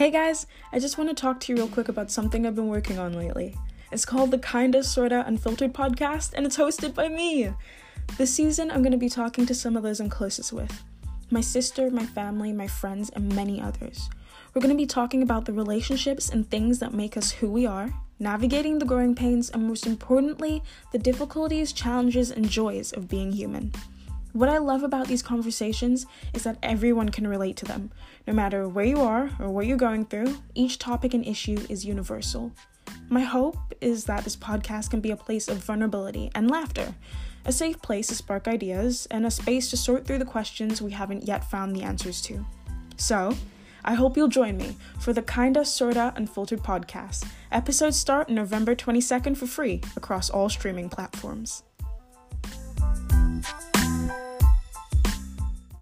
Hey guys, I just want to talk to you real quick about something I've been working on lately. It's called the Kinda Sorta Unfiltered podcast, and it's hosted by me. This season, I'm going to be talking to some of those I'm closest with my sister, my family, my friends, and many others. We're going to be talking about the relationships and things that make us who we are, navigating the growing pains, and most importantly, the difficulties, challenges, and joys of being human. What I love about these conversations is that everyone can relate to them. No matter where you are or what you're going through, each topic and issue is universal. My hope is that this podcast can be a place of vulnerability and laughter, a safe place to spark ideas, and a space to sort through the questions we haven't yet found the answers to. So, I hope you'll join me for the Kinda Sorta Unfiltered podcast. Episodes start November 22nd for free across all streaming platforms.